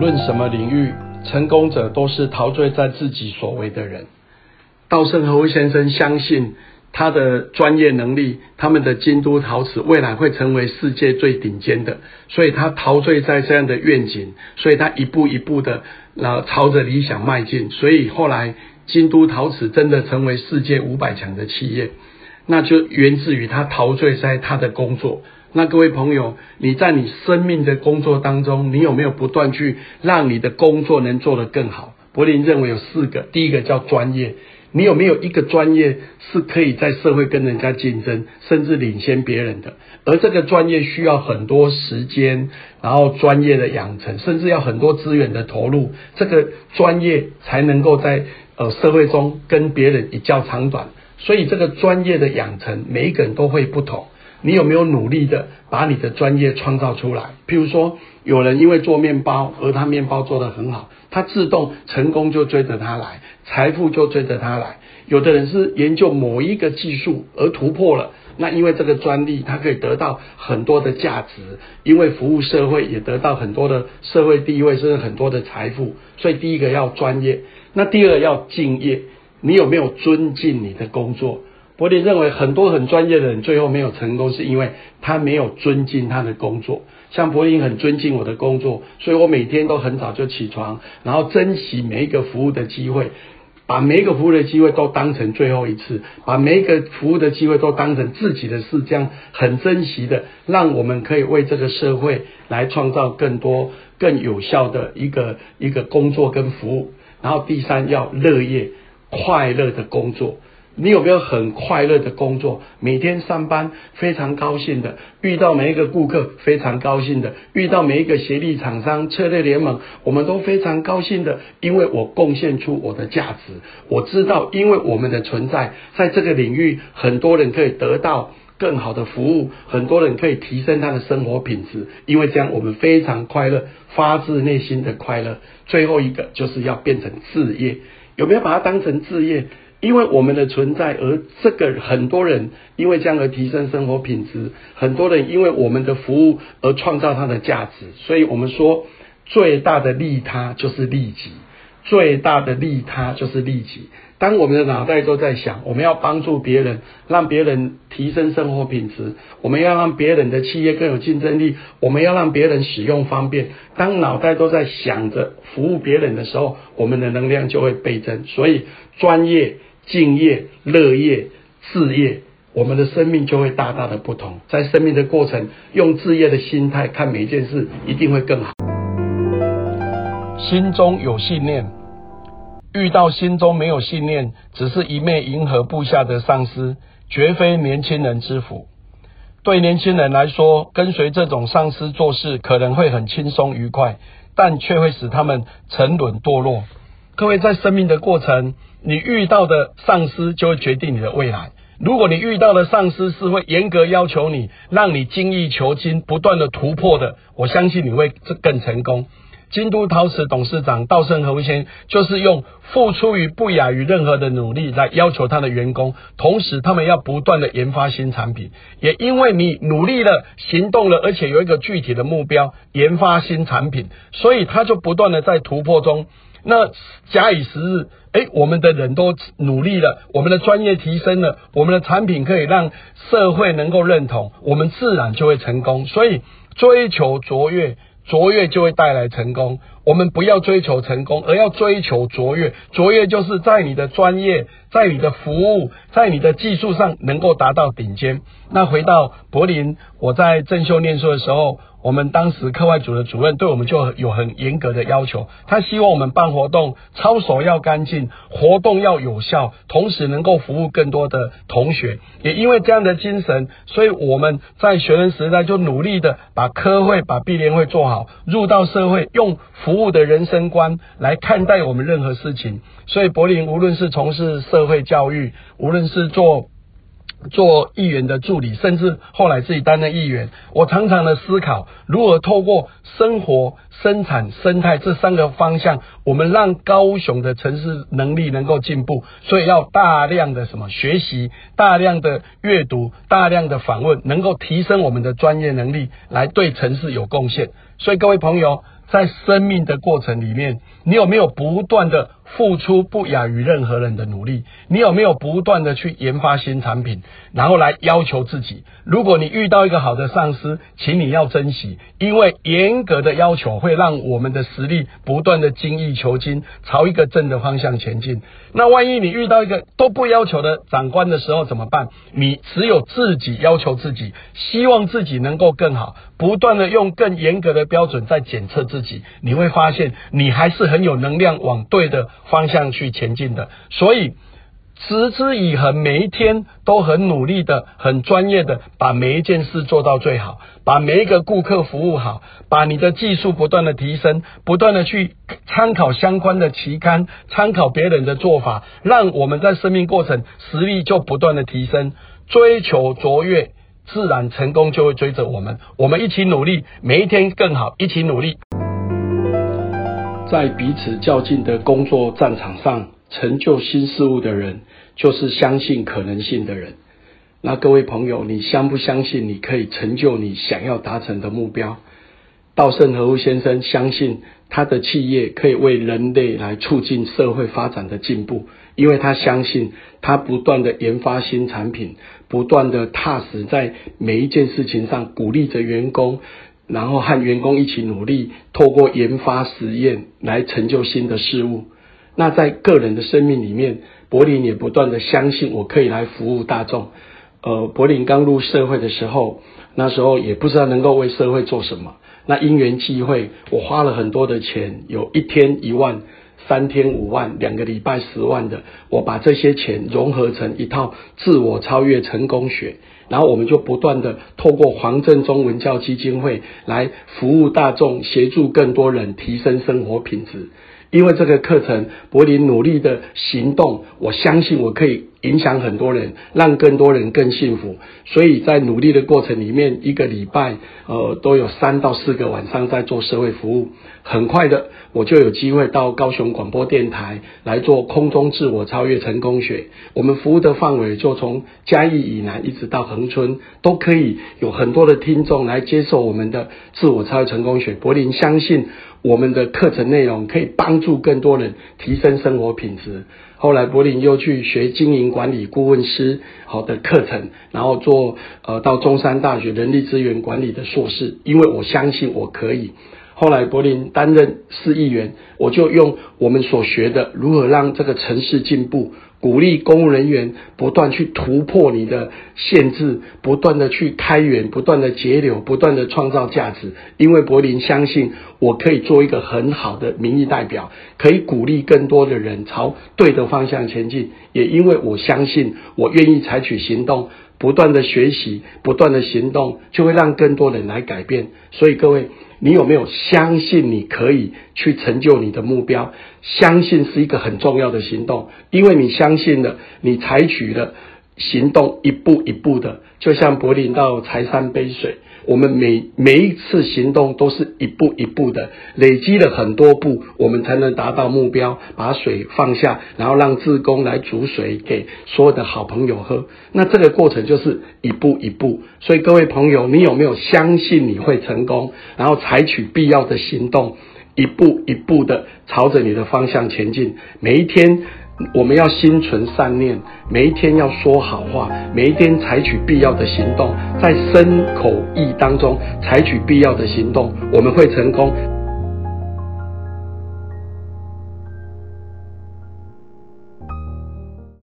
论什么领域，成功者都是陶醉在自己所为的人。稻盛和夫先生相信他的专业能力，他们的京都陶瓷未来会成为世界最顶尖的，所以他陶醉在这样的愿景，所以他一步一步的后朝着理想迈进，所以后来京都陶瓷真的成为世界五百强的企业，那就源自于他陶醉在他的工作。那各位朋友，你在你生命的工作当中，你有没有不断去让你的工作能做得更好？柏林认为有四个，第一个叫专业，你有没有一个专业是可以在社会跟人家竞争，甚至领先别人的？而这个专业需要很多时间，然后专业的养成，甚至要很多资源的投入，这个专业才能够在呃社会中跟别人一较长短。所以这个专业的养成，每一个人都会不同。你有没有努力的把你的专业创造出来？譬如说，有人因为做面包，而他面包做得很好，他自动成功就追着他来，财富就追着他来。有的人是研究某一个技术而突破了，那因为这个专利，他可以得到很多的价值，因为服务社会也得到很多的社会地位，甚至很多的财富。所以第一个要专业，那第二要敬业。你有没有尊敬你的工作？柏林认为，很多很专业的人最后没有成功，是因为他没有尊敬他的工作。像柏林很尊敬我的工作，所以我每天都很早就起床，然后珍惜每一个服务的机会，把每一个服务的机会都当成最后一次，把每一个服务的机会都当成自己的事，这样很珍惜的，让我们可以为这个社会来创造更多更有效的一个一个工作跟服务。然后第三要乐业，快乐的工作。你有没有很快乐的工作？每天上班非常高兴的，遇到每一个顾客非常高兴的，遇到每一个协力厂商、策略联盟，我们都非常高兴的，因为我贡献出我的价值。我知道，因为我们的存在，在这个领域，很多人可以得到更好的服务，很多人可以提升他的生活品质。因为这样，我们非常快乐，发自内心的快乐。最后一个就是要变成置业，有没有把它当成置业？因为我们的存在，而这个很多人因为这样而提升生活品质，很多人因为我们的服务而创造他的价值，所以我们说最大的利他就是利己，最大的利他就是利己。当我们的脑袋都在想我们要帮助别人，让别人提升生活品质，我们要让别人的企业更有竞争力，我们要让别人使用方便。当脑袋都在想着服务别人的时候，我们的能量就会倍增。所以专业。敬业、乐业、事业，我们的生命就会大大的不同。在生命的过程，用置业的心态看每一件事，一定会更好。心中有信念，遇到心中没有信念，只是一面迎合部下的上司，绝非年轻人之福。对年轻人来说，跟随这种上司做事可能会很轻松愉快，但却会使他们沉沦堕落。各位在生命的过程。你遇到的上司就会决定你的未来。如果你遇到的上司是会严格要求你，让你精益求精、不断的突破的，我相信你会更成功。京都陶瓷董事长稻盛和夫先生就是用付出于不亚于任何的努力来要求他的员工，同时他们要不断的研发新产品。也因为你努力了、行动了，而且有一个具体的目标，研发新产品，所以他就不断的在突破中。那假以时日，哎，我们的人都努力了，我们的专业提升了，我们的产品可以让社会能够认同，我们自然就会成功。所以追求卓越，卓越就会带来成功。我们不要追求成功，而要追求卓越。卓越就是在你的专业、在你的服务、在你的技术上能够达到顶尖。那回到柏林，我在正修念书的时候。我们当时课外组的主任对我们就有很严格的要求，他希望我们办活动操守要干净，活动要有效，同时能够服务更多的同学。也因为这样的精神，所以我们在学生时代就努力的把科会、把毕联会做好，入到社会，用服务的人生观来看待我们任何事情。所以柏林无论是从事社会教育，无论是做。做议员的助理，甚至后来自己担任议员。我常常的思考，如何透过生活、生产、生态这三个方向，我们让高雄的城市能力能够进步。所以要大量的什么学习，大量的阅读，大量的访问，能够提升我们的专业能力，来对城市有贡献。所以各位朋友。在生命的过程里面，你有没有不断的付出不亚于任何人的努力？你有没有不断的去研发新产品，然后来要求自己？如果你遇到一个好的上司，请你要珍惜，因为严格的要求会让我们的实力不断的精益求精，朝一个正的方向前进。那万一你遇到一个都不要求的长官的时候怎么办？你只有自己要求自己，希望自己能够更好，不断的用更严格的标准在检测自己。你会发现，你还是很有能量往对的方向去前进的。所以。持之以恒，每一天都很努力的、很专业的把每一件事做到最好，把每一个顾客服务好，把你的技术不断的提升，不断的去参考相关的期刊，参考别人的做法，让我们在生命过程实力就不断的提升，追求卓越，自然成功就会追着我们。我们一起努力，每一天更好，一起努力，在彼此较劲的工作战场上。成就新事物的人，就是相信可能性的人。那各位朋友，你相不相信你可以成就你想要达成的目标？稻盛和夫先生相信他的企业可以为人类来促进社会发展的进步，因为他相信他不断的研发新产品，不断的踏实在每一件事情上鼓励着员工，然后和员工一起努力，透过研发实验来成就新的事物。那在个人的生命里面，柏林也不断的相信我可以来服务大众。呃，柏林刚入社会的时候，那时候也不知道能够为社会做什么。那因缘际会，我花了很多的钱，有一天一万，三天五万，两个礼拜十万的，我把这些钱融合成一套自我超越成功学，然后我们就不断的透过黄正中文教基金会来服务大众，协助更多人提升生活品质。因为这个课程，柏林努力的行动，我相信我可以影响很多人，让更多人更幸福。所以在努力的过程里面，一个礼拜呃都有三到四个晚上在做社会服务。很快的，我就有机会到高雄广播电台来做空中自我超越成功学。我们服务的范围就从嘉义以南一直到恒春，都可以有很多的听众来接受我们的自我超越成功学。柏林相信。我们的课程内容可以帮助更多人提升生活品质。后来柏林又去学经营管理顾问师好的课程，然后做呃到中山大学人力资源管理的硕士，因为我相信我可以。后来柏林担任市议员，我就用我们所学的如何让这个城市进步。鼓励公务人员不断去突破你的限制，不断的去开源，不断的节流，不断的创造价值。因为柏林相信我可以做一个很好的民意代表，可以鼓励更多的人朝对的方向前进。也因为我相信，我愿意采取行动，不断的学习，不断的行动，就会让更多人来改变。所以各位。你有没有相信你可以去成就你的目标？相信是一个很重要的行动，因为你相信了，你采取了行动，一步一步的，就像柏林到柴山杯水。我们每每一次行动都是一步一步的，累积了很多步，我们才能达到目标。把水放下，然后让自工来煮水给所有的好朋友喝。那这个过程就是一步一步。所以各位朋友，你有没有相信你会成功？然后采取必要的行动，一步一步的朝着你的方向前进。每一天。我们要心存善念，每一天要说好话，每一天采取必要的行动，在身口意当中采取必要的行动，我们会成功。